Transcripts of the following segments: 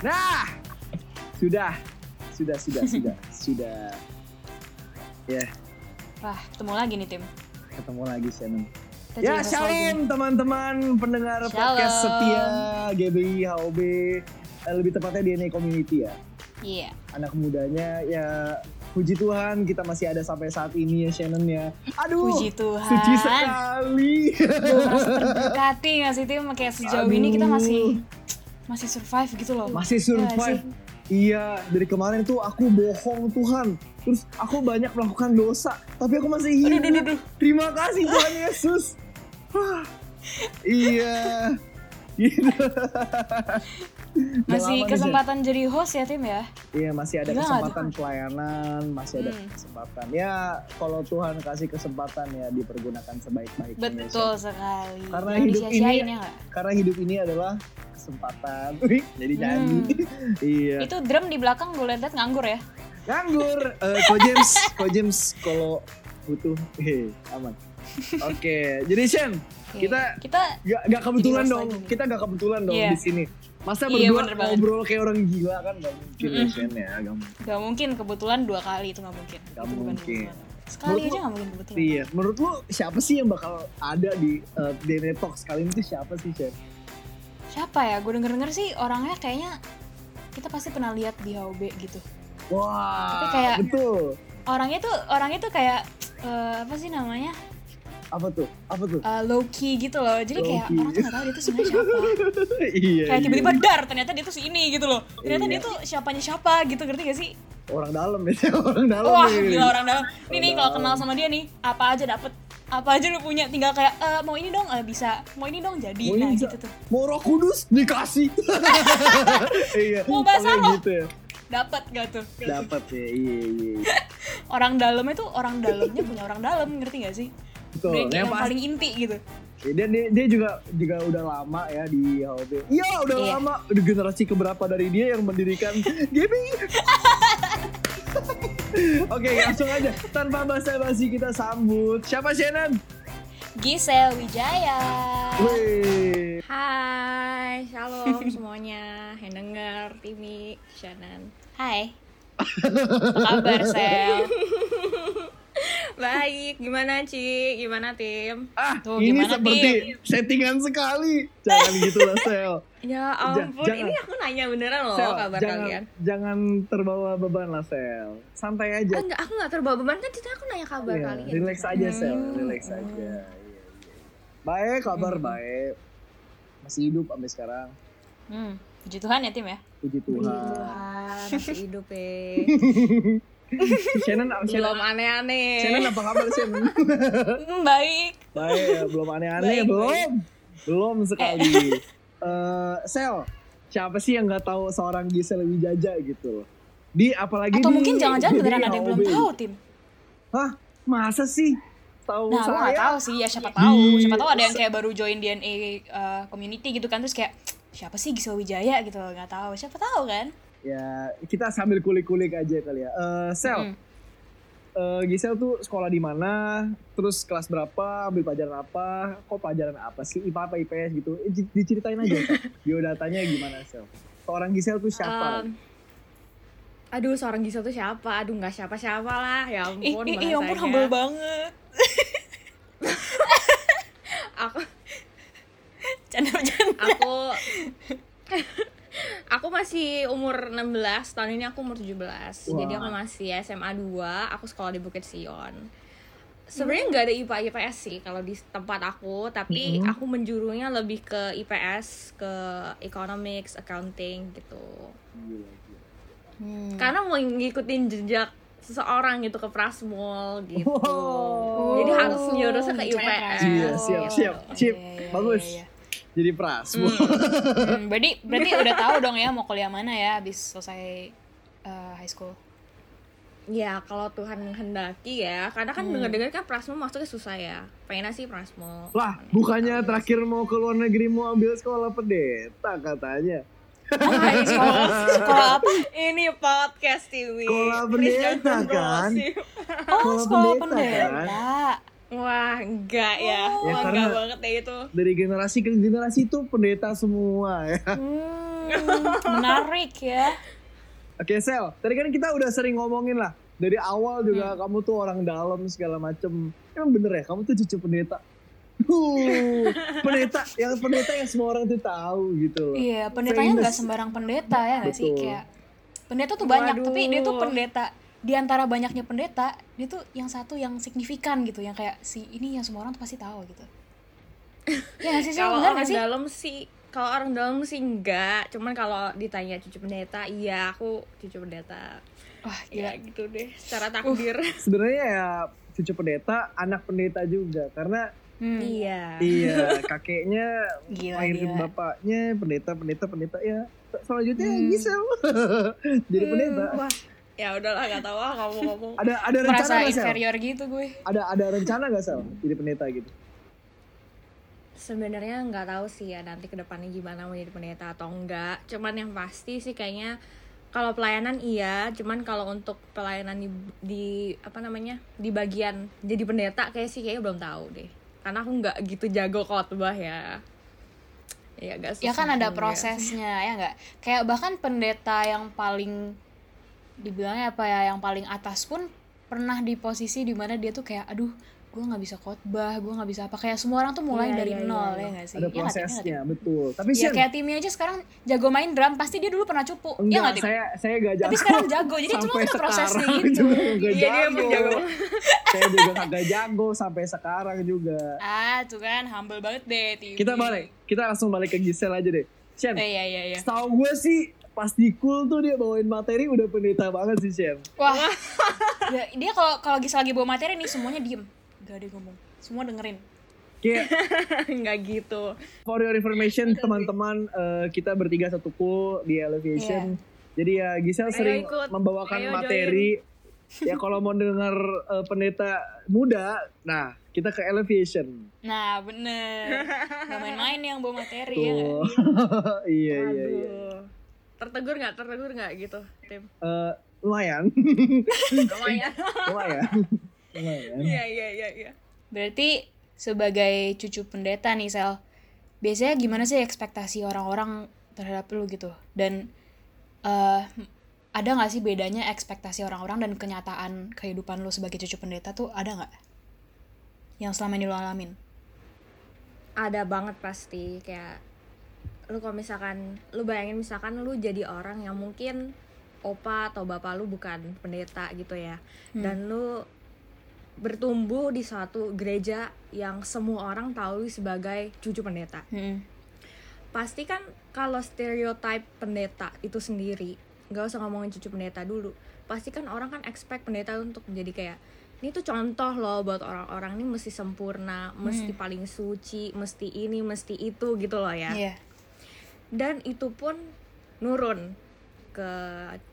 Nah, sudah, sudah, sudah, sudah, sudah. Ya, Wah, ketemu lagi nih tim. ketemu lagi Shannon. Kita Ya, shalom teman-teman pendengar Shalom. podcast setia GBI HOB. Eh, lebih tepatnya DNA Community ya. Iya. Anak mudanya ya puji Tuhan kita masih ada sampai saat ini ya Shannon ya. Aduh, Puji Tuhan. suci sekali. Duh, nggak sih tim? Kayak sejauh ini kita Aduh. masih masih survive gitu loh. Masih nggak survive. Iya, dari kemarin tuh aku bohong Tuhan. Terus aku banyak melakukan dosa, tapi aku masih hidup. Aduh, aduh, aduh. Terima kasih Tuhan Yesus. Iya. Gitu. Masih kesempatan jadi host ya tim ya? Iya, masih ada Gila kesempatan pelayanan, masih ada Hmm. kesempatan. Ya, kalau Tuhan kasih kesempatan ya dipergunakan sebaik-baiknya. Betul Jen. sekali. Karena Jangan hidup ini- ya? Karena hidup ini adalah kesempatan. Jadi nyanyi. iya. Itu drum di belakang gue lihat nganggur ya? Nganggur. Eh, Ko James, Ko James kalau butuh, eh, aman. Oke, jadi Shen, Oke. kita kita gak, gak kebetulan dong, lagi kita gak kebetulan dong Iya. di sini. Masa Iya, berdua ngobrol kayak orang gila kan gak mungkin ya Mm-mm. Shen ya, gak mungkin. nggak mungkin kebetulan dua kali itu nggak mungkin. Nggak Itu mungkin. Sekali Menurut aja nggak mungkin kebetulan. Iya, menurut lu siapa sih yang bakal ada di uh, DNA Talks kali ini tuh siapa sih Shen? Siapa ya? Gue denger denger sih orangnya kayaknya kita pasti pernah lihat di HOB gitu. Wah, Tapi kayak- betul. Orangnya tuh orangnya tuh kayak eh, apa sih namanya? Apa tuh? Apa tuh? Eh, low key gitu loh. Jadi kayak key. orang tuh nggak tahu dia tuh sebenarnya siapa. iya, kayak iya. tiba-tiba dar ternyata dia tuh si ini gitu loh. Ternyata Iya. dia tuh siapanya siapa gitu ngerti gak sih? orang dalam ya, orang dalam Wah, nih. gila orang dalam. Nih nih kalau dalam. kenal sama dia nih, apa aja dapet apa aja lu punya tinggal kayak "Eh, mau ini dong eh, bisa mau ini dong jadi Mau nah gitu tuh Mau roh kudus dikasih. iya. Mau bahasa roh. gitu ya. dapat gak tuh Dapat ya, iya iya. iya. orang dalamnya tuh orang dalamnya punya orang dalam ngerti gak sih Betul. Yang yang pasti paling inti gitu dia, dia, dia juga juga udah lama ya di HOB. Iya, udah Iya. lama. Udah generasi keberapa dari dia yang mendirikan GBI. Oke, langsung aja. Tanpa basa-basi kita sambut. Siapa Shannon? Gisel Wijaya Wih. Hai, shalom semuanya yang denger, Timi, Shannon. Hai apa kabar Sel Baik, gimana Ci? Gimana tim? Ah, Tuh, ini gimana, seperti settingan sekali. Jangan gitu lah, Sel. Ya ampun, jangan. ini aku nanya beneran loh Sel, kabar jangan, kalian. jangan terbawa beban lah, Sel. Santai aja. Ah, enggak, aku nggak terbawa beban kan tadi aku nanya kabar Iya, kalian. Relax aja, Sel. Hmm. Relax aja. Iya, iya. Baik, kabar baik. Masih hidup sampai sekarang. hmm, puji Tuhan ya tim ya Puji Puji Tuhan. Tuhan, masih hidup ya. Shannon, Belum Shannon, aneh-aneh. Shannon apa kabar, Shannon? hmm, baik baik, ya, belum aneh-aneh, Baik, belum. Belum sekali. Eh, Sel, siapa sih yang nggak tahu seorang Gisel Wijaja gitu loh? Di apalagi atau di- mungkin jangan-jangan beneran ada yang belum tahu tim Hah? Masa sih? Tahu nah saya? nggak tahu sih ya siapa tahu siapa tahu ada yang kayak baru join DNA uh, community gitu kan terus kayak siapa sih Gisel Wijaya gitu nggak tahu siapa tahu kan Ya, kita sambil kulik-kulik aja kali ya. Eh, Sel, Hmm. eh, Gisel tuh sekolah di mana? Terus kelas berapa? Ambil pelajaran apa? Kok pelajaran apa sih? IPA apa IPS gitu? Eh, di- diceritain aja. Biodatanya gimana, Sel? Seorang Gisel tuh siapa? Um, aduh, seorang Gisel tuh siapa? Aduh, nggak siapa-siapa lah. Ya ampun, ih, ih, ya ampun humble banget Aku canda canda aku aku masih umur 16 tahun ini aku umur 17 jadi aku masih SMA 2 aku sekolah di Bukit Sion sebenarnya nggak ada IPA IPS sih kalau di tempat aku tapi Mhm. aku menjurunya lebih ke IPS ke economics accounting gitu. Hmm. karena mau ngikutin jejak seseorang gitu ke Prasmul gitu Wow. jadi harus nyurusnya ke IPS. Iya, siap, siap, Oh, siap. iya, iya, Bagus. iya, iya. Jadi prasmu. Hmm, berarti berarti udah tahu dong ya mau kuliah mana ya habis selesai uh, high school. Ya kalau Tuhan menghendaki ya Karena kan Hmm. denger-dengar kan Prasmo masuknya susah ya Pengennya sih Prasmo Lah, bukannya terakhir mau ke luar negeri mau ambil sekolah pendeta katanya. Oh, high sekolah sekolah apa? Ini podcast TV Sekolah pendeta, kan? Oh, Sekolah sekolah pendeta, pendeta. Wah, enggak ya. Oh. Ya, Wah, enggak banget ya itu. Dari generasi ke generasi itu pendeta semua ya. Hmm, menarik ya. Oke Sel, tadi kan kita udah sering ngomongin lah. Dari awal juga Hmm. kamu tuh orang dalam segala macem. Emang bener ya, kamu tuh cucu pendeta. Uh, pendeta, yang pendeta yang semua orang tuh tahu gitu loh. Iya, pendetanya Famous. nggak sembarang pendeta ya nggak sih? Kayak pendeta tuh banyak, Waduh. tapi dia tuh pendeta di antara banyaknya pendeta, dia tuh yang satu yang signifikan gitu, yang kayak si ini yang semua orang tuh pasti tahu gitu. Ya nggak sih? Kalau orang sih? dalam sih, kalau orang dalam sih enggak. Cuman kalau ditanya cucu pendeta, iya aku cucu pendeta. Wah, Ya gila. gitu deh, secara takdir. Sebenarnya ya cucu pendeta, anak pendeta juga. Karena Hmm. iya. iya kakeknya Gila, lahirin gila. bapaknya pendeta, pendeta, pendeta ya. Selanjutnya Hmm. Gisel jadi pendeta. Hmm, Wah, ya udahlah nggak tahu ah kamu ngomong. Ada ada rencana Merasa nggak Sel? inferior gitu gue. Ada ada rencana nggak Sel jadi pendeta gitu? Sebenarnya nggak tahu sih ya nanti ke depannya gimana mau jadi pendeta atau enggak. Cuman yang pasti sih kayaknya kalau pelayanan iya, cuman kalau untuk pelayanan di, di apa namanya di bagian jadi pendeta kayak sih kayaknya belum tahu deh. Karena aku nggak gitu jago khotbah ya. Ya gak Ya kan ada prosesnya ya nggak? Kayak bahkan pendeta yang paling dibilangnya apa ya, yang paling atas pun pernah di posisi di mana dia tuh kayak aduh gue nggak bisa khotbah gue nggak bisa apa kayak semua orang tuh mulai Iya, dari iya, nol iya, ya nggak sih Ada Iya nggak? Iya nggak, prosesnya, Tim? betul. Tapi ya kayak timnya aja sekarang jago main drum pasti dia dulu pernah cupu ya enggak, nggak Tim? saya saya gak jago. tapi sekarang jago jadi cuma ada prosesnya gitu juga nggak Iya, dia emang jago. saya juga kagak jago sampai sekarang juga. ah tuh kan humble banget deh Tim Kita balik, kita langsung balik ke Gisel aja deh. Shen, eh, iya iya iya setahu gue sih pas di cool tuh dia bawain materi udah pendeta banget sih Shen. wah Ya, dia kalau kalau Gisa lagi bawa materi nih semuanya diem gak ada yang ngomong semua dengerin Kayak nggak gitu. for your information teman-teman eh, kita bertiga satu cool di Elevation. Jadi ya Gisel sering ikut. membawakan Ayo materi. Ya kalau mau denger eh, pendeta muda, nah kita ke Elevation. nah bener gak main-main yang bawa materi ya? Tuh. iya iya iya. Tertegur nggak? Tertegur nggak gitu, tim? Eh, lumayan. Lumayan. lumayan. lumayan. Iya iya iya iya. Berarti sebagai cucu pendeta nih Sel, biasanya gimana sih ekspektasi orang-orang terhadap lu gitu? Dan eh ada nggak sih bedanya ekspektasi orang-orang dan kenyataan kehidupan lu sebagai cucu pendeta tuh ada nggak? Yang selama ini lu alamin? Ada banget pasti kayak lu kalau misalkan lu bayangin misalkan lu jadi orang yang mungkin opa atau bapak lu bukan pendeta gitu ya. Dan lu bertumbuh di suatu gereja yang semua orang tahu lu sebagai cucu pendeta. Hmm. pasti kan kalau stereotype pendeta itu sendiri nggak usah ngomongin cucu pendeta dulu. Pasti kan orang kan expect pendeta untuk menjadi kayak ini tuh contoh loh buat orang-orang ini mesti sempurna mesti paling suci mesti ini mesti itu gitu loh ya. Iya. Dan itu pun nurun ke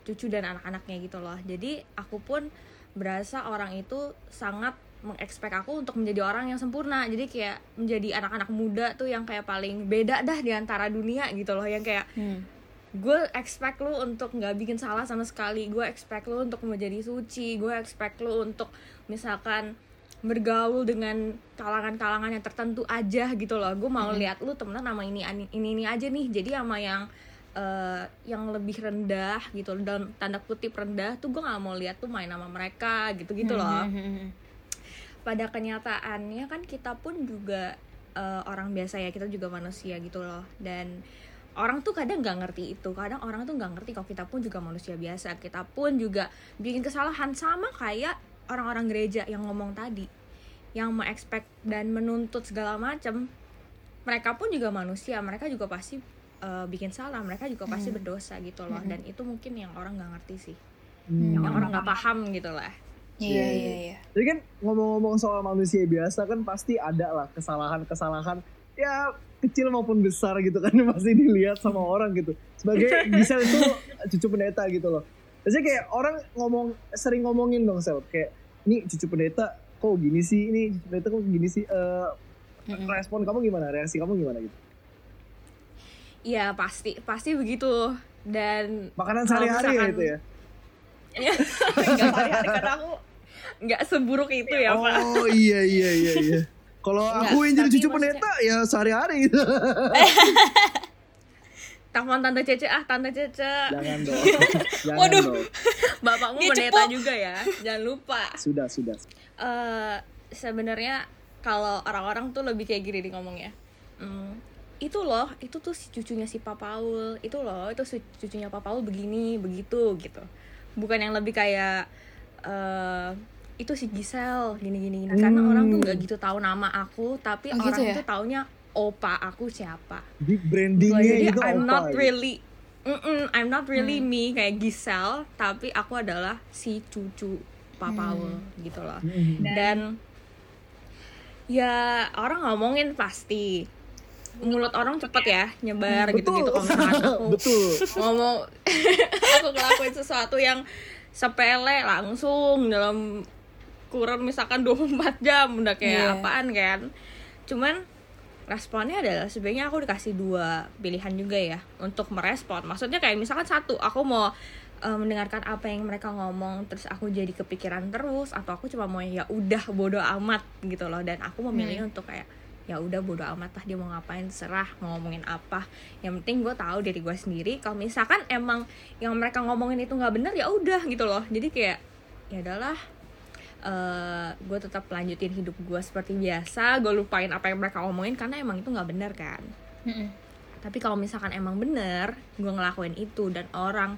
cucu dan anak-anaknya gitu loh. Jadi aku pun berasa orang itu sangat mengekspek aku untuk menjadi orang yang sempurna. Jadi kayak menjadi anak-anak muda tuh yang kayak paling beda dah di antara dunia gitu loh. Yang kayak Hmm. gue expect lu untuk nggak bikin salah sama sekali. Gue expect lu untuk menjadi suci. Gue expect lu untuk misalkan bergaul dengan kalangan-kalangan yang tertentu aja gitu loh. Gue mau lihat lu temenan sama ini ini ini aja nih. Jadi sama yang eh, yang lebih rendah gitu dalam tanda kutip rendah tuh gue nggak mau lihat tuh main sama mereka gitu gitu loh. Hmm, hmm, hmm. pada kenyataannya kan kita pun juga eh, orang biasa ya kita juga manusia gitu loh. Dan orang tuh kadang nggak ngerti itu kadang orang tuh nggak ngerti kalau kita pun juga manusia biasa. Kita pun juga bikin kesalahan sama kayak orang-orang gereja yang ngomong tadi yang mengekspek dan menuntut segala macam mereka pun juga manusia mereka juga pasti eh, bikin salah mereka juga pasti berdosa gitu loh dan itu mungkin yang orang nggak ngerti sih Hmm. yang orang nggak paham gitu lah Iya iya iya. Jadi kan ngomong-ngomong soal manusia biasa kan pasti ada lah kesalahan-kesalahan ya kecil maupun besar gitu kan pasti dilihat sama orang gitu. Sebagai Gisel itu cucu pendeta gitu loh. Biasanya kayak orang ngomong sering ngomongin dong Sel kayak ini cucu pendeta kok gini sih, ini cucu pendeta kok gini sih. Eh, Mm-mm. respon kamu gimana? Reaksi kamu gimana gitu? Iya pasti pasti begitu dan Makanan sehari-hari misalkan- itu ya. nggak sehari-hari karena aku nggak seburuk itu ya pak Oh iya iya iya iya. Kalau aku yang jadi cucu maksudnya- pendeta ya sehari-hari gitu. telepon tante Cece ah tante Cece Jangan dong. Jangan Waduh. dong. bapakmu Dia pendeta juga ya jangan lupa Sudah sudah. eh sebenarnya kalau orang-orang tuh lebih kayak gini nih ngomongnya Hmm, itu loh itu tuh si cucunya si Pak Paul itu loh itu si cucunya Pak Paul begini begitu gitu bukan yang lebih kayak eh itu si Gisel gini gini gini karena Hmm. orang tuh nggak gitu tahu nama aku tapi Oh, gitu orang ya? itu taunya opa aku siapa Big Gitu, brandingnya jadi itu I'm apa? not gitu. really Mm-mm, I'm not really Hmm. me kayak Gisel tapi aku adalah si cucu Pak Hmm. Gitu loh Mm-mm. dan ya orang ngomongin pasti mulut orang cepet ya nyebar Betul. gitu-gitu kalau misalkan aku Betul. ngomong aku ngelakuin sesuatu yang sepele langsung dalam kurun misalkan 24 jam udah kayak Iya. apaan kan cuman responnya adalah sebenarnya aku dikasih dua pilihan juga ya untuk merespon. Maksudnya kayak misalkan satu aku mau eh, mendengarkan apa yang mereka ngomong terus aku jadi kepikiran terus atau aku cuma mau ya udah bodoh amat gitu loh. Dan aku memilih untuk kayak ya udah bodo amat lah dia mau ngapain serah mau ngomongin apa. Yang penting gue tahu diri gue sendiri. Kalau misalkan emang yang mereka ngomongin itu nggak bener ya udah gitu loh. Jadi kayak ya adalah gue tetap lanjutin hidup gue seperti biasa gue lupain apa yang mereka ngomongin karena emang itu nggak bener kan? Mm-mm. tapi kalau misalkan emang bener gue ngelakuin itu dan orang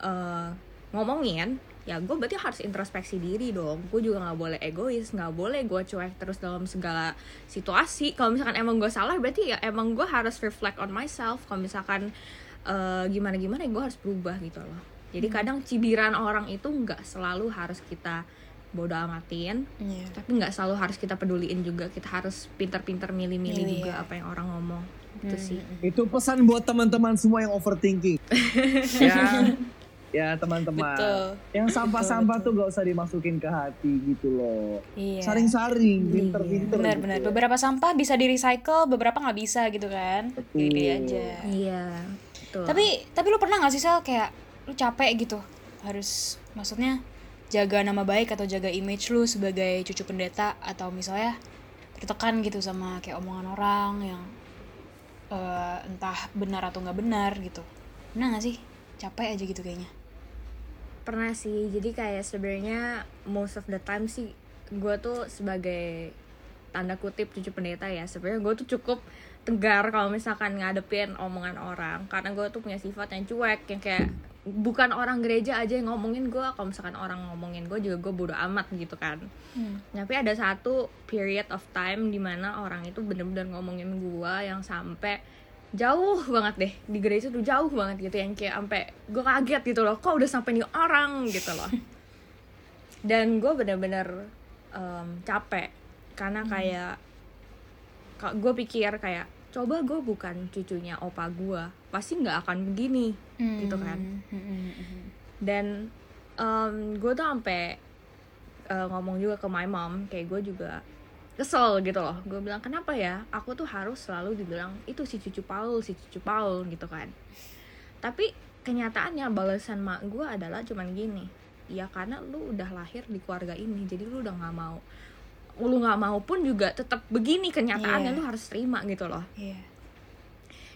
eh, ngomongin ya gue berarti harus introspeksi diri dong. Gue juga nggak boleh egois nggak boleh gue cuek terus dalam segala situasi. Kalau misalkan emang gue salah berarti ya emang gue harus reflect on myself. Kalau misalkan gimana gimana gue harus berubah gitu loh. Jadi kadang cibiran orang itu nggak selalu harus kita bodo amatin Iya. tapi nggak selalu harus kita peduliin juga kita harus pintar-pintar milih-milih Milih, juga ya. apa yang orang ngomong gitu sih Itu pesan buat teman-teman semua yang overthinking. ya, ya teman-teman. Betul. Yang sampah-sampah tuh gak usah dimasukin ke hati gitu loh. Iya. Saring-saring, pinter-pinter. Benar-benar. gitu. Beberapa sampah bisa di recycle, beberapa nggak bisa gitu kan. Betul. Aja. iya betul Tapi tapi lu pernah nggak sih sel kayak lu capek gitu harus maksudnya jaga nama baik atau jaga image lu sebagai cucu pendeta atau misalnya tertekan gitu sama kayak omongan orang yang eh, entah benar atau nggak benar gitu. Pernah nggak sih capek aja gitu kayaknya? pernah sih jadi kayak sebenarnya most of the time sih gue tuh sebagai tanda kutip cucu pendeta ya sebenarnya gue tuh cukup tegar kalau misalkan ngadepin omongan orang karena gue tuh punya sifat yang cuek yang kayak bukan orang gereja aja yang ngomongin gue kalau misalkan orang ngomongin gue juga gue bodo amat gitu kan. Hmm. tapi ada satu period of time di mana orang itu bener-bener ngomongin gua yang sampai jauh banget deh. Di gereja tuh jauh banget gitu. Yang kayak sampai gue kaget gitu loh. Kok udah sampai nih orang gitu loh. Dan gue bener-bener em, capek. Karena kayak gue pikir kayak coba gue bukan cucunya opa gue pasti nggak akan begini gitu kan. Hmm, hmm, hmm. dan gue tuh sampai uh, ngomong juga ke my mom kayak gue juga kesel gitu loh. Gue bilang kenapa ya? Aku tuh harus selalu dibilang itu si cucu Paul si cucu Paul gitu kan. Tapi kenyataannya balasan mak gue adalah cuman gini. Ya karena lu udah lahir di keluarga ini jadi lu udah nggak mau lu nggak mau pun juga tetap begini kenyataannya Iya. lu harus terima gitu loh Iya.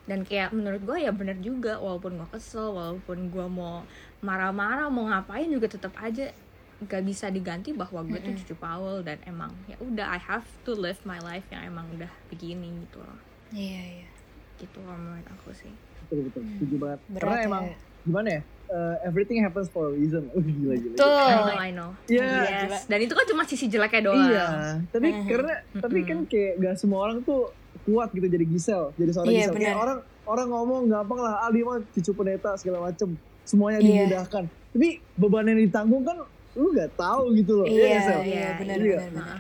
dan kayak menurut gue ya bener juga walaupun gue kesel walaupun gue mau marah-marah mau ngapain juga tetap aja gak bisa diganti bahwa gue tuh Mm-mm. cucu Paul dan emang ya udah I have to live my life yang emang udah begini gitu loh Iya, iya. gitu loh menurut aku sih Betul betul. Setuju banget. Berat Karena ya. emang gimana ya? Eh, everything happens for a reason. Uh, gila gila. Tuh. I know I know Iya. yes dan itu kan cuma sisi jeleknya doang Iya, tapi Mhm. karena tapi kan kayak gak semua orang tuh kuat gitu jadi Gisel, jadi seorang Iya, Gisel. Kayak orang orang ngomong gampang lah, ah dia mah cucu pendeta segala macem, semuanya Iya. dimudahkan. Tapi beban yang ditanggung kan lu gak tahu gitu loh. Iya, Sel? iya, benar, Iya. benar, benar.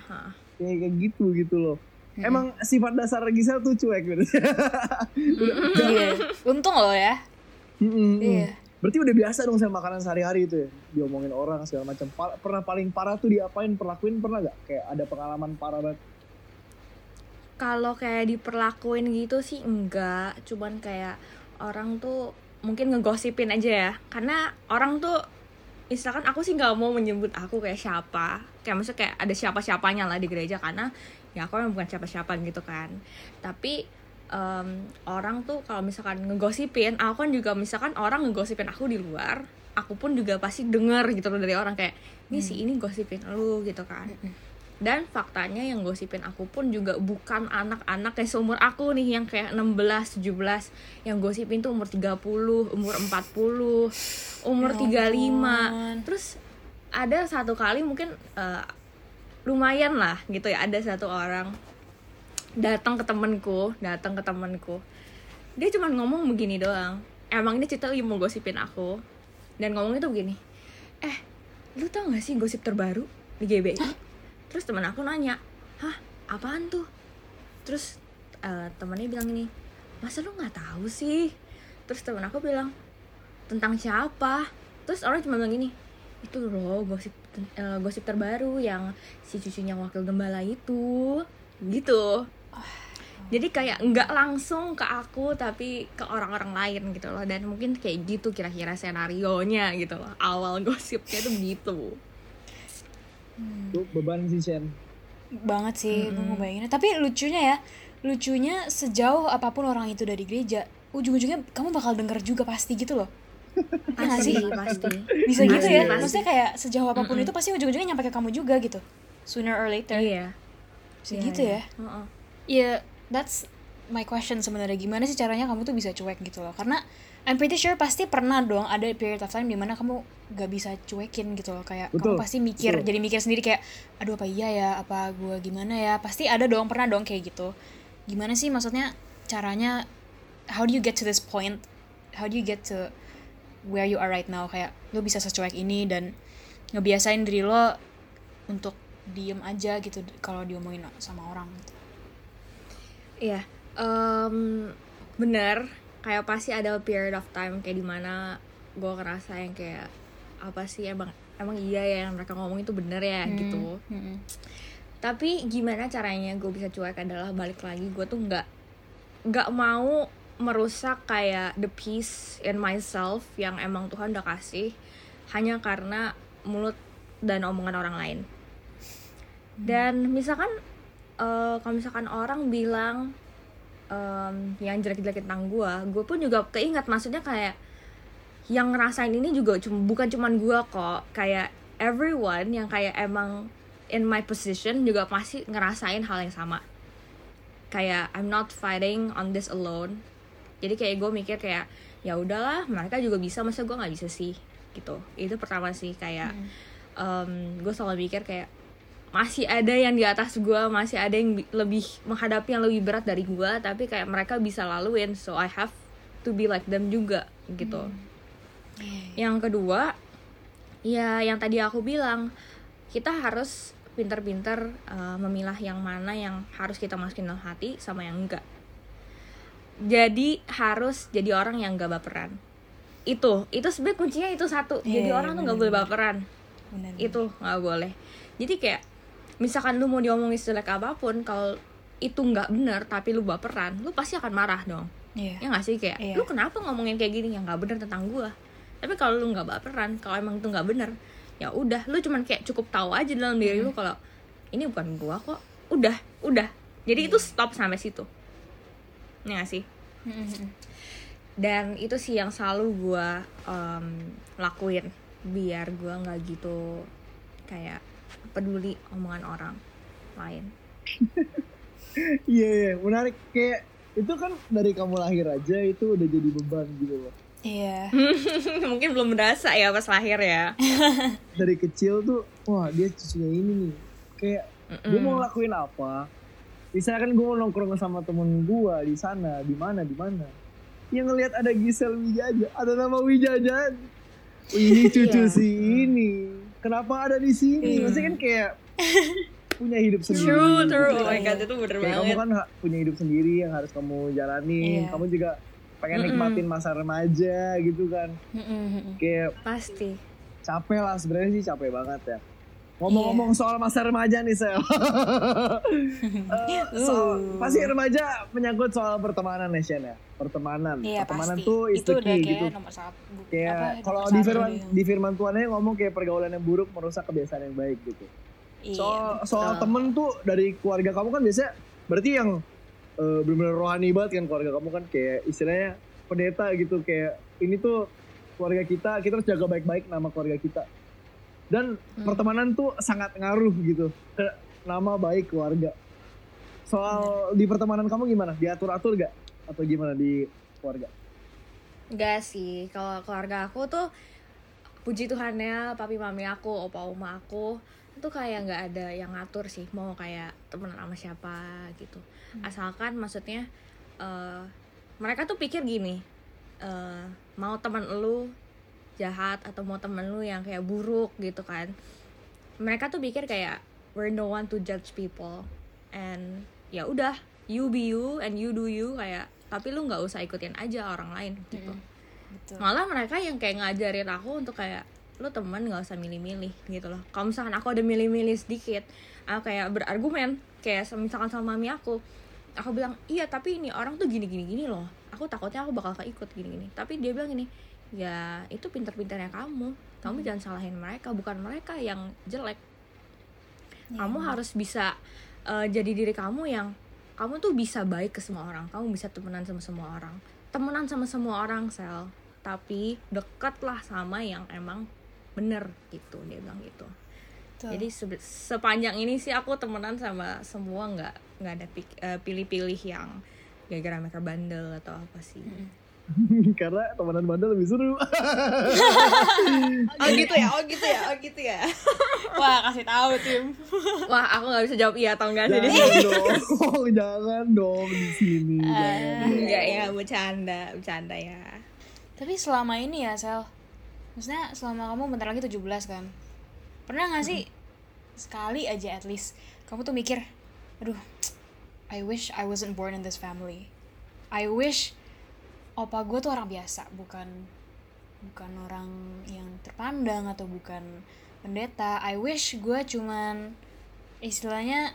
Kayak kayak gitu gitu loh. Mm-mm. Emang sifat dasar Gisel tuh cuek gitu. Iya. Untung loh ya. Iya. Berarti udah biasa dong sama makanan sehari-hari itu ya, diomongin orang segala macam. Pernah paling parah tuh diapain, perlakuin pernah gak? Kayak ada pengalaman parah banget. kalau kayak diperlakuin gitu sih enggak. Cuman kayak orang tuh mungkin ngegosipin aja ya. Karena orang tuh misalkan aku sih nggak mau menyebut aku kayak siapa. Kayak maksudnya kayak ada siapa siapanya lah di gereja. Karena ya aku emang bukan siapa siapa gitu kan. Tapi em, orang tuh kalau misalkan ngegosipin aku kan juga misalkan orang ngegosipin aku di luar aku pun juga pasti denger gitu loh dari orang kayak ini si ini gosipin lu gitu kan. Dan faktanya yang gosipin aku pun juga bukan anak-anak kayak seumur aku nih yang kayak 16, 17 yang gosipin tuh umur 30, umur 40, umur Ya 35 ampun. terus ada satu kali mungkin eh, lumayan lah gitu ya ada satu orang datang ke temenku datang ke temenku. Dia cuma ngomong begini doang. Emang ini cerita lagi mau gosipin aku. Dan ngomongnya tuh begini eh lu tau gak sih gosip terbaru di GBI terus teman aku nanya hah apaan tuh? Terus eh, temennya bilang ini masa lu nggak tahu sih? Terus teman aku bilang tentang siapa? Terus orang cuma bilang gini itu loh gosip eh, gosip terbaru yang si cucunya wakil gembala itu. Gitu jadi kayak nggak langsung ke aku tapi ke orang-orang lain gitu loh. Dan mungkin kayak gitu kira-kira senarionya gitu loh. Awal gosipnya tuh begitu Tuh beban sih Shen. banget sih gue ngebayanginnya. Tapi lucunya ya lucunya sejauh apa pun orang itu dari gereja ujung-ujungnya kamu bakal denger juga pasti gitu loh. Iya pasti sih? pasti bisa gitu Pasti, ya? pasti. maksudnya kayak sejauh apa pun itu pasti ujung-ujungnya nyampe ke kamu juga gitu. Sooner or later. Iya. Bisa Iya, gitu iya. ya Heeh. Iya, that's my question sebenarnya. Gimana sih caranya kamu tuh bisa cuek gitu loh? Karena I'm pretty sure pasti pernah dong ada period of time di mana kamu gak bisa cuekin gitu loh. Kayak Betul, kamu pasti mikir, betul. jadi mikir sendiri kayak, aduh apa iya ya, apa gue gimana ya? Pasti ada dong, pernah dong kayak gitu. Gimana sih maksudnya caranya? How do you get to this point? How do you get to where you are right now? Kayak lo bisa secuek ini dan ngebiasain diri lo untuk diem aja gitu kalau diomongin sama orang gitu. Iya, em, bener. Kayak pasti ada period of time kayak di mana gue ngerasa yang kayak apa sih emang emang iya ya yang mereka ngomong itu bener ya gitu. Mm-mm. Tapi gimana caranya gue bisa cuek adalah balik lagi gue tuh nggak nggak mau merusak kayak the peace in myself yang emang Tuhan udah kasih hanya karena mulut dan omongan orang lain. Dan misalkan eh, kalau misalkan orang bilang em, yang jelek-jelek tentang gue, gue pun juga keinget maksudnya kayak yang ngerasain ini juga cuma bukan cuman gue kok, kayak everyone yang kayak emang in my position juga pasti ngerasain hal yang sama. Kayak I'm not fighting on this alone. Jadi kayak gue mikir kayak ya udahlah mereka juga bisa masa gue nggak bisa sih gitu. Itu pertama sih kayak gue selalu mikir kayak masih ada yang di atas gue masih ada yang bi- lebih menghadapi yang lebih berat dari gue tapi kayak mereka bisa laluin so I have to be like them juga gitu. Yang kedua ya yang tadi aku bilang kita harus pinter-pinter uh, memilah yang mana yang harus kita masukin dalam hati sama yang enggak. Jadi harus jadi orang yang gak baperan. Itu itu sebenarnya kuncinya itu satu Iya, jadi iya, orang tuh nggak boleh baperan. Bener. itu nggak boleh. Jadi kayak misalkan lu mau diomongin sejelek apa pun kalau itu nggak bener tapi lu baperan lu pasti akan marah dong. Iya. ya nggak sih kayak Iya. lu kenapa ngomongin kayak gini? Yang nggak bener tentang gua. Tapi kalau lu nggak baperan kalau emang itu nggak bener ya udah lu cuman kayak cukup tahu aja dalam diri lu kalau ini bukan gua kok. Udah udah. Jadi itu stop sampai situ. Ya nggak sih? Dan itu sih yang selalu gua em, lakuin biar gua nggak gitu kayak peduli omongan orang lain Iya iya menarik kayak itu kan dari kamu lahir aja itu udah jadi beban gitu loh. Iya. mungkin belum berasa ya pas lahir ya Dari kecil tuh wah dia cucunya ini nih. Kayak gue mau lakuin apa? Misalkan gue mau nongkrong sama temen gue di sana, di mana, di mana. Yang ngelihat ada Gisel Wijaja, ada nama Wijaja. Ini cucu Iya. si ini. Kenapa ada di sini? Iya. Maksudnya kan kayak punya hidup sendiri. true gitu. true oh my god itu bener Kayak kamu banget kan ha- punya hidup sendiri yang harus kamu jalanin. Iya. Kamu juga pengen Mm-mm. nikmatin masa remaja gitu kan. Mm-mm. Kayak pasti capek lah sebenarnya sih capek banget ya. Ngomong-ngomong soal masa remaja nih, Sel. Eh, soal, Uh. pasti remaja menyangkut soal pertemanan ya, Shen ya. Pertemanan. Iya pertemanan pasti. tuh is the key kayak gitu. nomor satu. Kayak kalau di firman deh. di firman Tuhannya ngomong kayak pergaulan yang buruk merusak kebiasaan yang baik gitu. Iya, soal betul. soal temen tuh dari keluarga kamu kan biasanya berarti yang eh, benar-benar rohani banget kan keluarga kamu kan kayak istilahnya pendeta gitu kayak ini tuh keluarga kita kita harus jaga baik-baik nama keluarga kita dan Hmm. pertemanan tuh sangat ngaruh gitu ke nama baik keluarga. Soal di pertemanan kamu gimana? Diatur-atur gak? Atau gimana di keluarga? Enggak sih, kalau keluarga aku tuh puji Tuhannya, papi mami aku, opa oma aku itu kayak nggak ada yang ngatur sih mau kayak temenan sama siapa gitu. Asalkan maksudnya eh, mereka tuh pikir gini, eh, mau temen lu jahat atau mau temen lu yang kayak buruk gitu kan. Mereka tuh pikir kayak we're no one to judge people and ya udah you be you and you do you kayak tapi lu nggak usah ikutin aja orang lain gitu Mm-mm. Betul. malah mereka yang kayak ngajarin aku untuk kayak lu temen nggak usah milih-milih gitu loh kalau misalkan aku ada milih-milih sedikit aku kayak berargumen kayak misalkan sama mami aku aku bilang iya tapi ini orang tuh gini gini gini loh aku takutnya aku bakal keikut gini gini tapi dia bilang gini ya itu pinter-pinternya kamu. Kamu jangan salahin mereka bukan mereka yang jelek. Iya, kamu harus bisa uh, jadi diri kamu yang kamu tuh bisa baik ke semua orang. Kamu bisa temenan sama semua orang. Temenan sama semua orang sel. Tapi dekatlah sama yang emang bener gitu. Dia bilang gitu. Betul. jadi sebe- sepanjang ini sih aku temenan sama semua nggak nggak ada eh, pilih-pilih yang gara-gara mereka bandel atau apa sih karena temenan bandel lebih seru oh gitu ya oh gitu ya oh gitu ya Wah, kasih tahu tim. wah aku nggak bisa jawab iya atau enggak sih di jangan dong jangan dong di sini Eh. jangan. enggak ya bercanda bercanda ya Tapi selama ini ya, Sel. Maksudnya selama kamu bentar lagi 17 kan. Pernah gak sih sekali aja at least kamu tuh mikir, aduh, I wish I wasn't born in this family. I wish opa gue tuh orang biasa, bukan bukan orang yang terpandang atau bukan pendeta. I wish gue cuman istilahnya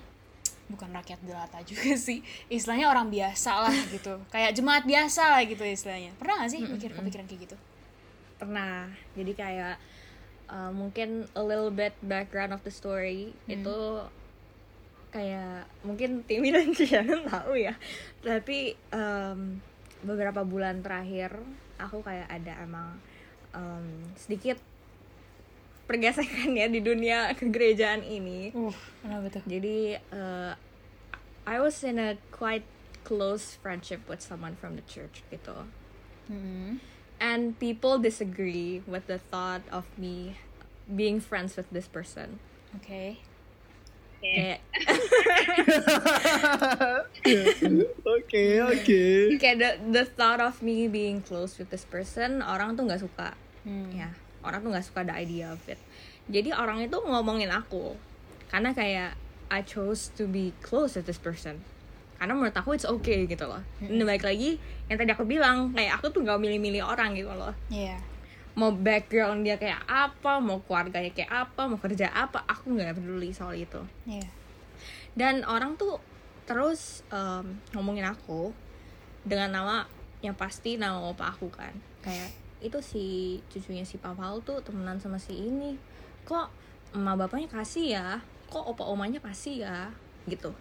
bukan rakyat jelata juga sih istilahnya orang biasa lah gitu. Kayak jemaat biasa lah gitu istilahnya. Pernah gak sih mikir kepikiran kayak gitu? Pernah. Jadi kayak uh, mungkin a little bit background of the story itu kayak mungkin Timmy dan Shannon tahu ya. Tapi um, beberapa bulan terakhir aku kayak ada emang um, sedikit pergesekan ya di dunia kegerejaan ini uh kenapa tuh jadi uh, I was in a quite close friendship with someone from the church gitu Hmm. and people disagree with the thought of me being friends with this person. oke Kayak, oke oke kayak the, the thought of me being close with this person, orang tuh nggak suka. Hmm. Ya, orang tuh nggak suka the idea of it. Jadi orang itu ngomongin aku karena kayak I chose to be close with this person. Karena menurut aku it's okay gitu loh. Dan baik lagi yang tadi aku bilang kayak aku tuh nggak milih-milih orang gitu loh. Iya. Mau background dia kayak apa, mau keluarganya kayak apa, mau kerja apa, aku nggak peduli soal itu. Iya. Dan orang tuh terus em, ngomongin aku dengan nama yang pasti nama opa aku kan, kayak itu si cucunya si Paul tuh temenan sama si ini, kok emak bapaknya kasih ya, kok opa omanya kasih ya, gitu.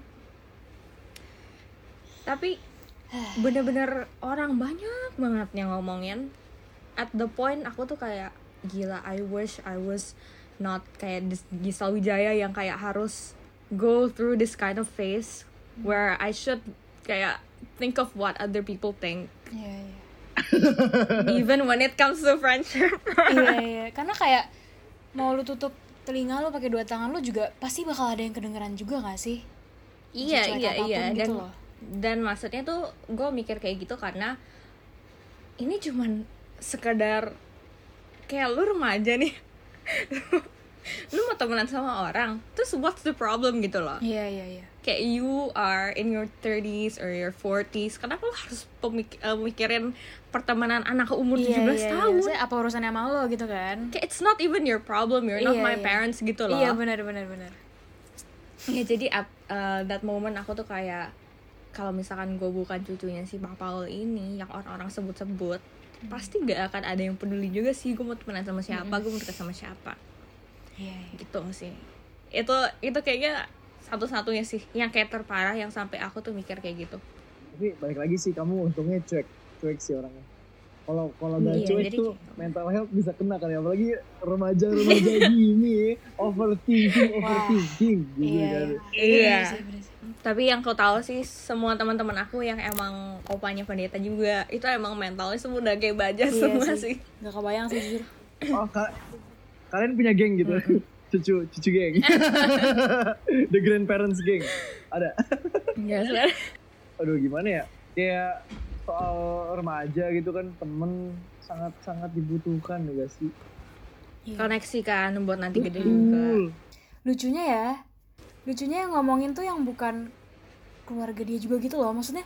Tapi bener-bener orang banyak banget yang ngomongin at the point aku tuh kayak gila I wish I was not kayak Gisal Wijaya yang kayak harus go through this kind of phase where I should kayak think of what other people think. Iya, iya. even when it comes to friendship. Iya iya. Karena kayak mau lu tutup telinga lu pakai dua tangan lu juga pasti bakal ada yang kedengeran juga gak sih? Iya iya iya. gitu dan loh. dan maksudnya tuh gue mikir kayak gitu karena ini cuman sekedar kayak lu remaja nih lu mau temenan sama orang terus what's the problem gitu loh Iya iya iya. kayak you are in your 30s or your 40s kenapa lo harus pemik- eh, mikirin pertemanan anak umur 17 Iya, iya, tahun. Maksudnya apa urusannya sama lo gitu kan? kayak it's not even your problem you're not Iya, my iya. parents gitu loh Iya benar benar benar. ya jadi at- uh, that moment aku tuh kayak kalau misalkan gue bukan cucunya si Pak Paul ini yang orang-orang sebut-sebut pasti gak akan ada yang peduli juga sih gue mau temenan sama siapa gue mau dekat sama siapa Iya. iya. gitu sih itu itu kayaknya satu-satunya sih yang kayak terparah yang sampai aku tuh mikir kayak gitu Tapi balik lagi sih kamu untungnya cuek, cuek sih orangnya. Kalau kalau nggak Iya, cuek jadi tuh kayak- mental health bisa kena kan ya. Apalagi remaja-remaja gini, overthinking, overthinking gitu Iya. kan. Iya. Sih. Tapi yang kau tahu sih semua teman-teman aku yang emang opanya pendeta juga itu emang mentalnya semua udah kayak baja Iya semua sih. sih Gak kebayang sih jujur. Oh, ka- kalian punya geng gitu. cucu cucu geng. The grandparents geng. Ada. Sih Aduh gimana ya? Kayak soal remaja gitu kan temen sangat-sangat dibutuhkan ya gak sih? Iya. koneksi kan buat nanti gede juga. Lucunya ya, lucunya yang ngomongin tuh yang bukan keluarga dia juga gitu loh. Maksudnya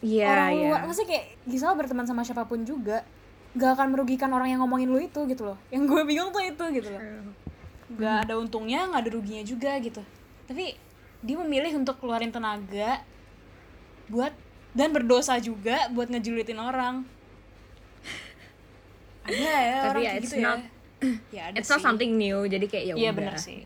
iya orang luar, maksudnya kayak Gisel berteman sama siapa pun juga gak akan merugikan orang yang ngomongin lu itu gitu loh. Yang gue bingung tuh itu gitu loh. Gak ada untungnya, gak ada ruginya juga gitu. Tapi dia memilih untuk keluarin tenaga buat dan berdosa juga buat ngejulitin orang. Ada ya Tapi orang ya, gitu not- ya. Ya ada it's not sih. something new jadi kayak ya Iya bener sih.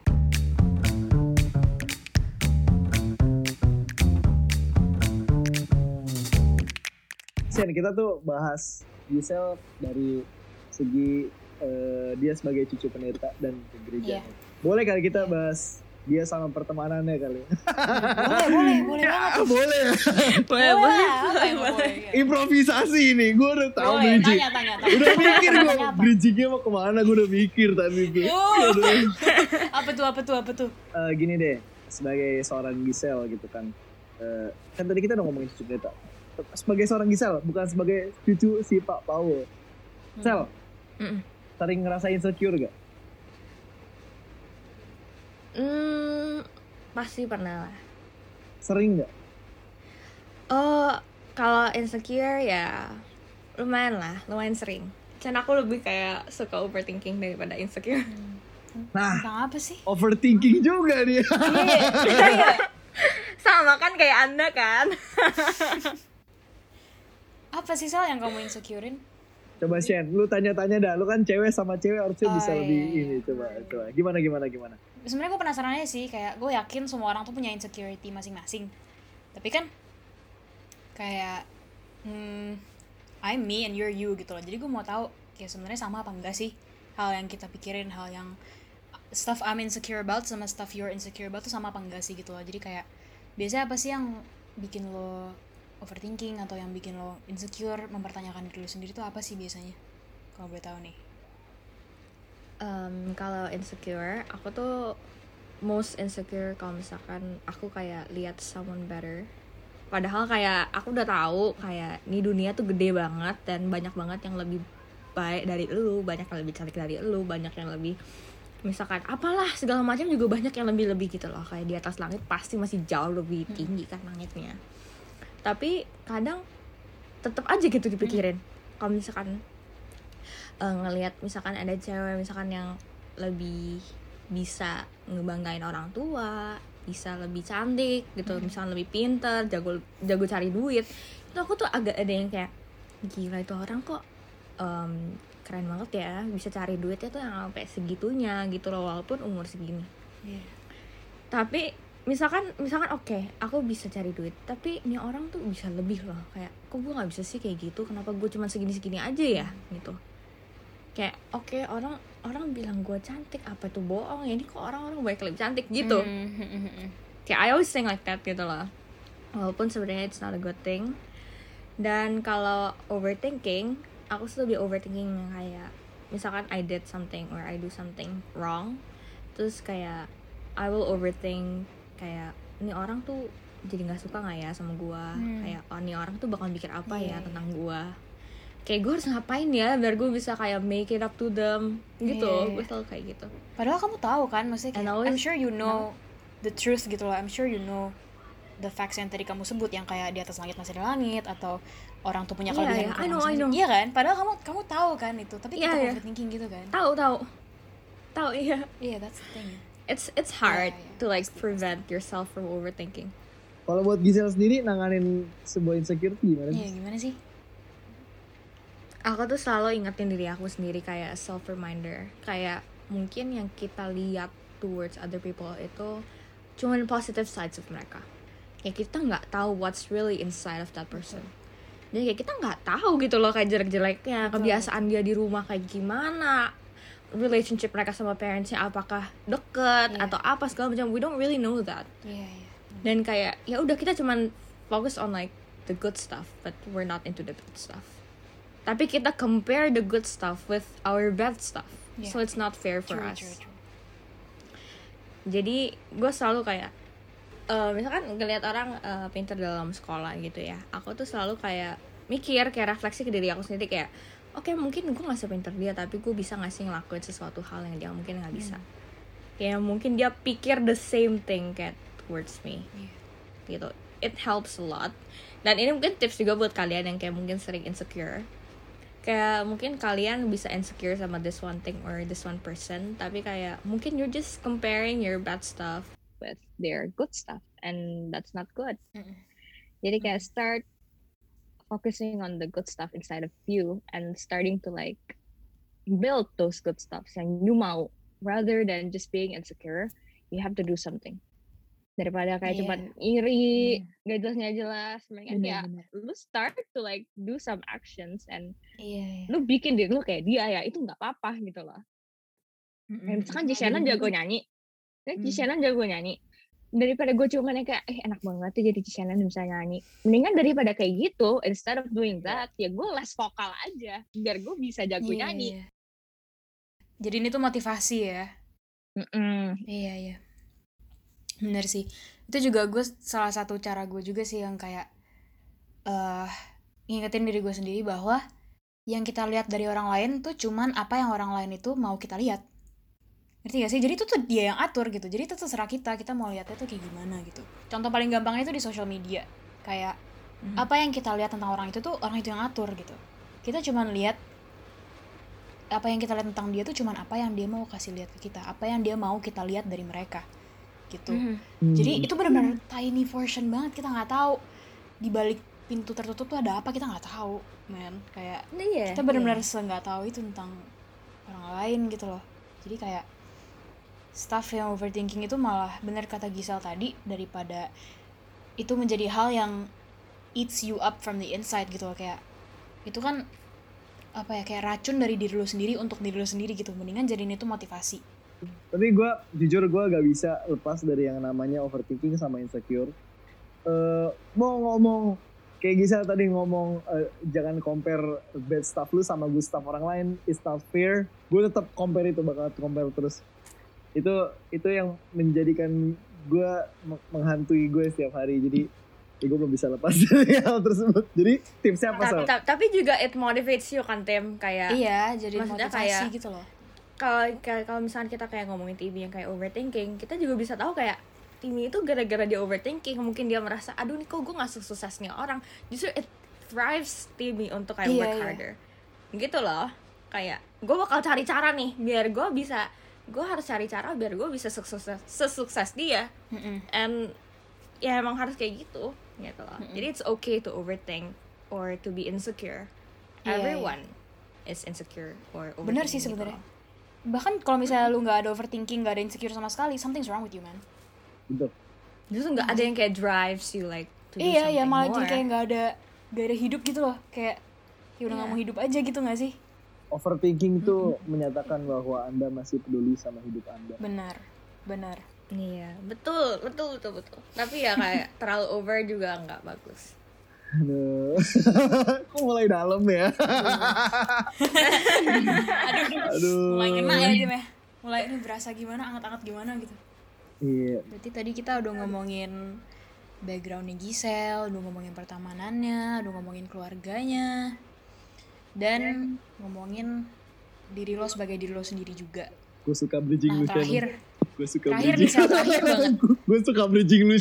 Sen, kita tuh bahas Gisel dari segi eh, dia sebagai cucu pendeta dan ke gereja. Iya. Boleh kali kita bahas dia sama pertemanannya kali. Boleh, boleh, boleh banget. boleh. boleh Boleh boleh boleh? ya? Improvisasi ini, gue udah tahu Boleh, bridging. tanya, tanya, tanya. Udah mikir gue, bridgingnya mau ke mana, gue udah mikir tadi. Oh. Aduh. apa tuh, apa tuh, apa tuh? Eh, gini deh, sebagai seorang Gisel gitu kan. Eh, kan tadi kita udah ngomongin cucu pendeta. Sebagai seorang Gisel, bukan sebagai cucu si Pak Paul. Sel, Mm-mm. sering ngerasa insecure gak? Hmm, pasti pernah lah Sering gak? oh kalau insecure ya lumayan lah lumayan sering dan aku lebih kayak suka overthinking daripada insecure Nah, Tentang apa sih? overthinking juga nih. Iya. sama kan kayak anda kan Apa sih Sal yang kamu insecurein? Coba Shen, lu tanya-tanya dah. Lu kan cewek sama cewek harusnya Oh, bisa iya, lebih iya, ini. Coba, coba. Gimana, gimana, gimana? Sebenarnya gue penasaran aja sih, kayak gue yakin semua orang tuh punya insecurity masing-masing. Tapi kan kayak hmm, I'm me and you're you gitu loh. Jadi gue mau tahu kayak sebenarnya sama apa enggak sih hal yang kita pikirin, hal yang stuff I'm insecure about sama stuff you're insecure about tuh sama apa enggak sih gitu loh. Jadi kayak biasanya apa sih yang bikin lo overthinking atau yang bikin lo insecure, mempertanyakan diri lo sendiri tuh apa sih biasanya? Kalau boleh tahu nih. Em, kalau insecure aku tuh most insecure kalau misalkan aku kayak lihat someone better padahal kayak aku udah tahu kayak ini dunia tuh gede banget dan banyak banget yang lebih baik dari lu banyak yang lebih cantik dari lu banyak yang lebih misalkan apalah segala macam juga banyak yang lebih lebih gitu loh kayak di atas langit pasti masih jauh lebih tinggi kan langitnya tapi kadang tetap aja gitu dipikirin. Kalau misalkan eh, ngelihat misalkan ada cewek misalkan yang lebih bisa ngebanggain orang tua bisa lebih cantik gitu misalkan lebih pinter jago jago cari duit itu aku tuh agak ada yang kayak gila itu orang kok em, keren banget ya bisa cari duitnya tuh yang sampai segitunya gitu loh walaupun umur segini. Iya. tapi misalkan misalkan oke aku bisa cari duit tapi ini orang tuh bisa lebih loh. Kayak kok gue nggak bisa sih kayak gitu? Kenapa gue cuma segini segini aja ya? Gitu. Kayak oke orang orang bilang gue cantik apa tuh bohong? Ya ini kok orang-orang banyak lebih cantik gitu. Hmm. kayak I always think like that gitu loh. Walaupun sebenarnya it's not a good thing. Dan kalau overthinking aku tuh lebih overthinking yang kayak misalkan I did something or I do something wrong terus kayak I will overthink kayak ini orang tuh jadi nggak suka nggak ya sama gua Hmm. kayak oh ini orang tuh bakal mikir apa Iya, ya iya. tentang gua kayak gue harus ngapain ya biar gue bisa kayak make it up to them gitu Iya, iya, gue iya. selalu kayak gitu Padahal kamu tahu kan, maksudnya kayak, always- I'm sure you know the truth gitu loh. I'm sure you know the facts yang tadi kamu sebut yang kayak di atas langit masih ada langit atau orang tuh punya Iya, kelebihan iya, yang I know, I know. Iya kan? Padahal kamu kamu tahu kan itu, tapi Iya, kita iya. overthinking gitu kan. tahu tahu tahu iya Iya, that's the thing. It's it's hard Iya, iya, to like pasti, prevent yourself from overthinking. Kalau buat Gisel sendiri nanganin sebuah insecure tuh gimana Iya, sih? gimana sih? aku tuh selalu ingetin diri aku sendiri kayak self reminder kayak mungkin yang kita lihat towards other people itu cuman positive sides of mereka. Ya kita nggak tahu what's really inside of that person. Jadi kayak kita nggak tahu gitu loh kayak jelek-jeleknya kebiasaan dia di rumah kayak gimana relationship mereka sama parentsnya apakah deket Iya. atau apa segala macam we don't really know that Iya, iya. dan kayak ya udah kita cuman fokus on like the good stuff but we're not into the bad stuff tapi kita compare the good stuff with our bad stuff Yeah. so it's not fair for True, us true, true. jadi gue selalu kayak eh, misalkan ngelihat orang eh, pinter dalam sekolah gitu ya aku tuh selalu kayak mikir kayak refleksi ke diri aku sendiri kayak oke mungkin gue gak sepinter dia tapi gue bisa gak sih ngelakuin sesuatu hal yang dia mungkin nggak bisa. Kayak mungkin dia pikir the same thing kayak towards me. Iya. gitu. It helps a lot. Dan ini mungkin tips juga buat kalian yang kayak mungkin sering insecure. Kayak mungkin kalian bisa insecure sama this one thing or this one person tapi kayak mungkin you're just comparing your bad stuff with their good stuff and that's not good. Mm-mm. jadi kayak start focusing on the good stuff inside of you and starting to like build those good stuffs yang you mau rather than just being insecure you have to do something daripada kayak Iya. cuma iri gak jelas gak jelas mendingan ya lu start to like do some actions and Iya, iya. lu bikin diri lu kayak dia ya itu nggak apa-apa gitu loh Mm-mm. kayak misalkan Jishanan jago nyanyi kan Hmm. Jishanan jago nyanyi daripada gue cuma yang kayak eh enak banget tuh jadi Jishanan bisa nyanyi mendingan daripada kayak gitu instead of doing that ya gue les vokal aja biar gue bisa jago Iya, nyanyi iya. Jadi ini tuh motivasi ya. Iya iya. Bener sih. Itu juga gue salah satu cara gue juga sih yang kayak eh ngingetin diri gue sendiri bahwa yang kita lihat dari orang lain tuh cuman apa yang orang lain itu mau kita lihat. Ngerti gak sih? Jadi itu tuh dia yang atur gitu. Jadi itu terserah kita, kita mau lihatnya tuh kayak gimana gitu. Contoh paling gampangnya itu di sosial media. Kayak Hmm. apa yang kita lihat tentang orang itu tuh orang itu yang atur gitu. Kita cuman lihat apa yang kita lihat tentang dia tuh cuman apa yang dia mau kasih lihat ke kita, apa yang dia mau kita lihat dari mereka gitu. Hmm. Jadi itu benar-benar tiny portion banget kita nggak tahu di balik pintu tertutup tuh ada apa kita nggak tahu, men. Kayak Iya, kita benar-benar iya. se nggak tahu itu tentang orang lain gitu loh. Jadi kayak stuff yang overthinking itu malah bener kata Gisel tadi daripada itu menjadi hal yang eats you up from the inside gitu loh kayak itu kan apa ya kayak racun dari diri lu sendiri untuk diri lu sendiri gitu mendingan jadiin itu motivasi Tapi gue jujur gue gak bisa lepas dari yang namanya overthinking sama insecure. Eh mau ngomong kayak Gisel tadi ngomong eh, jangan compare bad stuff lu sama good stuff orang lain it's not fair. Gue tetap compare itu bakal compare terus. Itu itu yang menjadikan gue me- menghantui gue setiap hari. Jadi ya gue belum bisa lepas dari hal tersebut. Jadi tipsnya apa Sal? ta- tapi juga it motivates you kan Tim kayak iya jadi maksudnya motivasi kayak- gitu loh kalau kayak- kalau misalnya kita kayak ngomongin TV yang kayak overthinking kita juga bisa tahu kayak Timmy itu gara-gara dia overthinking mungkin dia merasa aduh nih kok gue gak suksesnya orang justru it thrives Timmy untuk kayak Iya, work iya. harder gitu loh kayak gue bakal cari cara nih biar gue bisa gue harus cari cara biar gue bisa sukses sesukses dia Mm-mm. and ya emang harus kayak gitu gitu loh Mm-mm. jadi it's okay to overthink or to be insecure Iya, everyone is insecure or overthinking Bener sih gitu sebenarnya. loh. bahkan kalau misalnya lu nggak ada overthinking nggak ada insecure sama sekali something's wrong with you man Betul. Justru nggak ada yang kayak drives you like to do iya iya malah more. jadi kayak nggak ada nggak ada hidup gitu loh kayak ya udah nggak Iya. mau hidup aja gitu nggak sih Overthinking itu menyatakan bahwa Anda masih peduli sama hidup Anda. benar benar Iya, betul, betul, betul, betul. Tapi ya kayak terlalu over juga nggak bagus. Aduh. Kok mulai dalam ya? aduh, Aduh. mulai kena ya Tim ya mulai ini berasa gimana anget-anget gimana gitu Iya. berarti tadi kita udah ngomongin backgroundnya Gisel udah ngomongin pertemanannya udah ngomongin keluarganya dan ngomongin diri lo sebagai diri lo sendiri juga. Gue suka bridging Nah, lu, terakhir, Gue suka terakhir nih, bridging. Sel, terakhir banget. Gue suka bridging lu.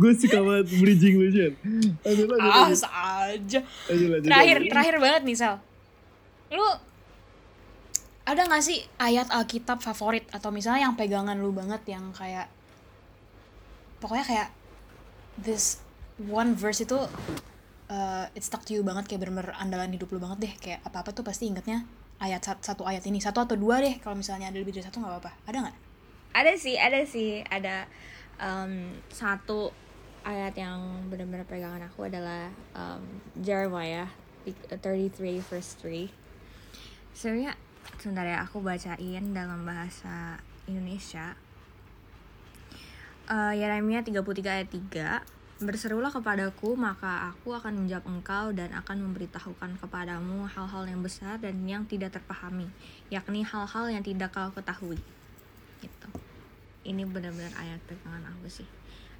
Gue suka banget bridging lu, Shen. Lanjut, lanjut, ah, lanjut. saja. Lanjut, lanjut, Terakhir, lanjut. terakhir banget nih. Lu ada gak sih ayat Alkitab favorit atau misalnya yang pegangan lu banget yang kayak pokoknya kayak this one verse itu uh, it stuck to you banget kayak bener-bener andalan hidup lu banget deh. Kayak apa-apa tuh pasti ingetnya ayat sat- satu ayat ini. Satu atau dua deh kalau misalnya ada lebih dari satu nggak apa-apa. Ada nggak? Ada sih ada sih. Ada em, satu ayat yang benar-benar pegangan aku adalah em, Jeremiah 33 verse 3 sebenarnya sebentar ya aku bacain dalam bahasa Indonesia. Eh, Yeremia 33 ayat 3 Berserulah kepadaku, maka aku akan menjawab engkau dan akan memberitahukan kepadamu hal-hal yang besar dan yang tidak terpahami, yakni hal-hal yang tidak kau ketahui. Gitu. Ini benar-benar ayat pegangan aku sih.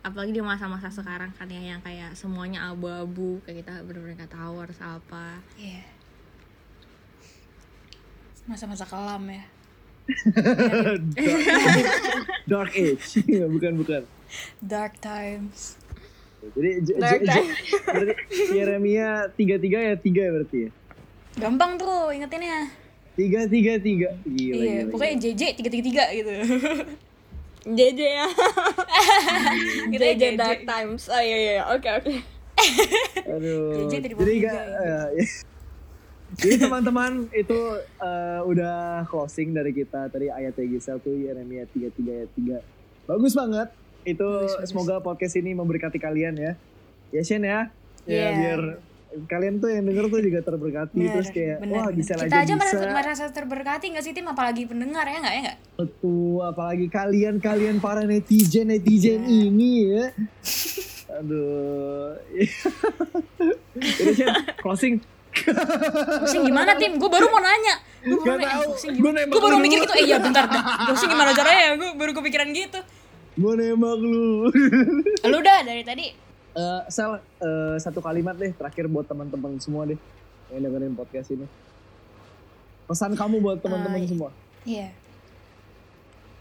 Apalagi di masa-masa sekarang kan ya yang kayak semuanya abu-abu, kayak kita benar-benar nggak tahu harus apa. Iya. Masa-masa kelam ya. Dark Age. bukan, bukan. Dark times. Jadi, J- J- J- berarti Yeremia 33 ya 3 ya berarti ya? Gampang tuh ingetinnya. 333. Gila, iya, gila, pokoknya JJ tiga tiga tiga gitu. JJ ya. Kita JJ. Dark Times. Oh iya iya, oke oke. Aduh. JJ Jadi gak, tiga, eh, ya. Jadi teman-teman itu eh, udah closing dari kita tadi ayatnya Gisel tuh Yeremia 33 ayat 3. Bagus banget. Itu Bagus, bagus. semoga podcast ini memberkati kalian ya. Ya Shen ya. Ya Iya. biar kalian tuh yang denger tuh juga terberkati Bener, terus kayak bener, wah bener. Gisel Kita aja, bisa. merasa, merasa terberkati nggak sih tim apalagi pendengar ya nggak ya nggak? Betul, apalagi kalian-kalian para netizen-netizen Iya. ini ya. Aduh. Jadi Shen, closing. Pusing gimana tim? Gue baru mau nanya. Gue baru, Gue baru mikir gitu. Eh iya bentar. Pusing gimana caranya ya? Gue baru kepikiran gitu. Gue nembak lu. Lu udah dari tadi. Eh, Sel, eh, satu kalimat deh terakhir buat teman-teman semua deh yang dengerin podcast ini. Pesan kamu buat teman-teman Eh, semua. Iya.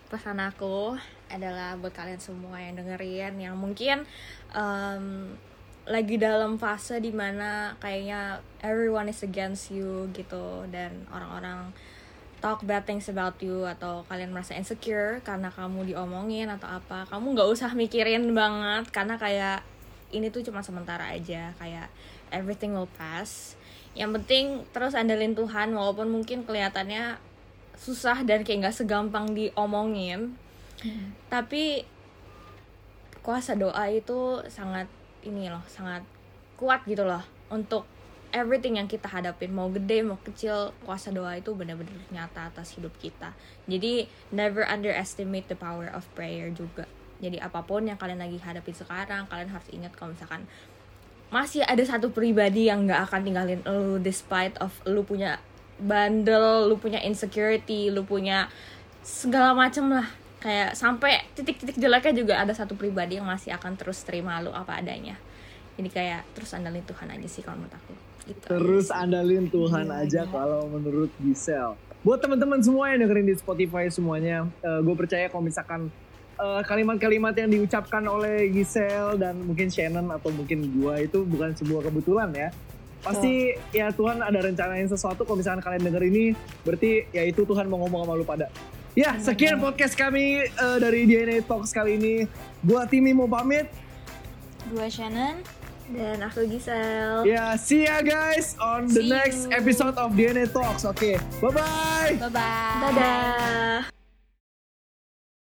pesan aku adalah buat kalian semua yang dengerin yang mungkin em, lagi dalam fase di mana kayaknya everyone is against you gitu dan orang-orang talk bad things about you atau kalian merasa insecure karena kamu diomongin atau apa kamu nggak usah mikirin banget karena kayak ini tuh cuma sementara aja kayak everything will pass. Yang penting terus andalin Tuhan walaupun mungkin kelihatannya susah dan kayak nggak segampang diomongin. Tapi kuasa doa itu sangat ini loh sangat kuat gitu loh untuk everything yang kita hadapin mau gede mau kecil kuasa doa itu benar-benar nyata atas hidup kita jadi never underestimate the power of prayer juga jadi apa pun yang kalian lagi hadapin sekarang kalian harus ingat kalau misalkan masih ada satu pribadi yang nggak akan tinggalin lu despite of lu punya bandel, lu punya insecurity, lu punya segala macem lah. Kayak sampai titik-titik jeleknya juga ada satu pribadi yang masih akan terus terima lu apa adanya. Jadi kayak terus andalin Tuhan aja sih kalau menurut aku. Gitu. Terus andalin Tuhan Gila, aja gila. kalau menurut Gisel. Buat teman-teman semua yang dengerin di Spotify semuanya, gue percaya kalau misalkan eh, kalimat-kalimat yang diucapkan oleh Gisel dan mungkin Shannon atau mungkin gua itu bukan sebuah kebetulan ya. Pasti ya Tuhan ada rencanain sesuatu kalau misalkan kalian denger ini berarti ya itu Tuhan mau ngomong sama lu pada. Ya, Bener sekian banget. podcast kami eh, dari DNA Talks kali ini. Gua Timi mau pamit. Dua Shannon. Dan aku Gisel. Ya, see ya guys on the See next you. episode of DNA Talks. Oke, bye-bye. Bye bye. Dadah.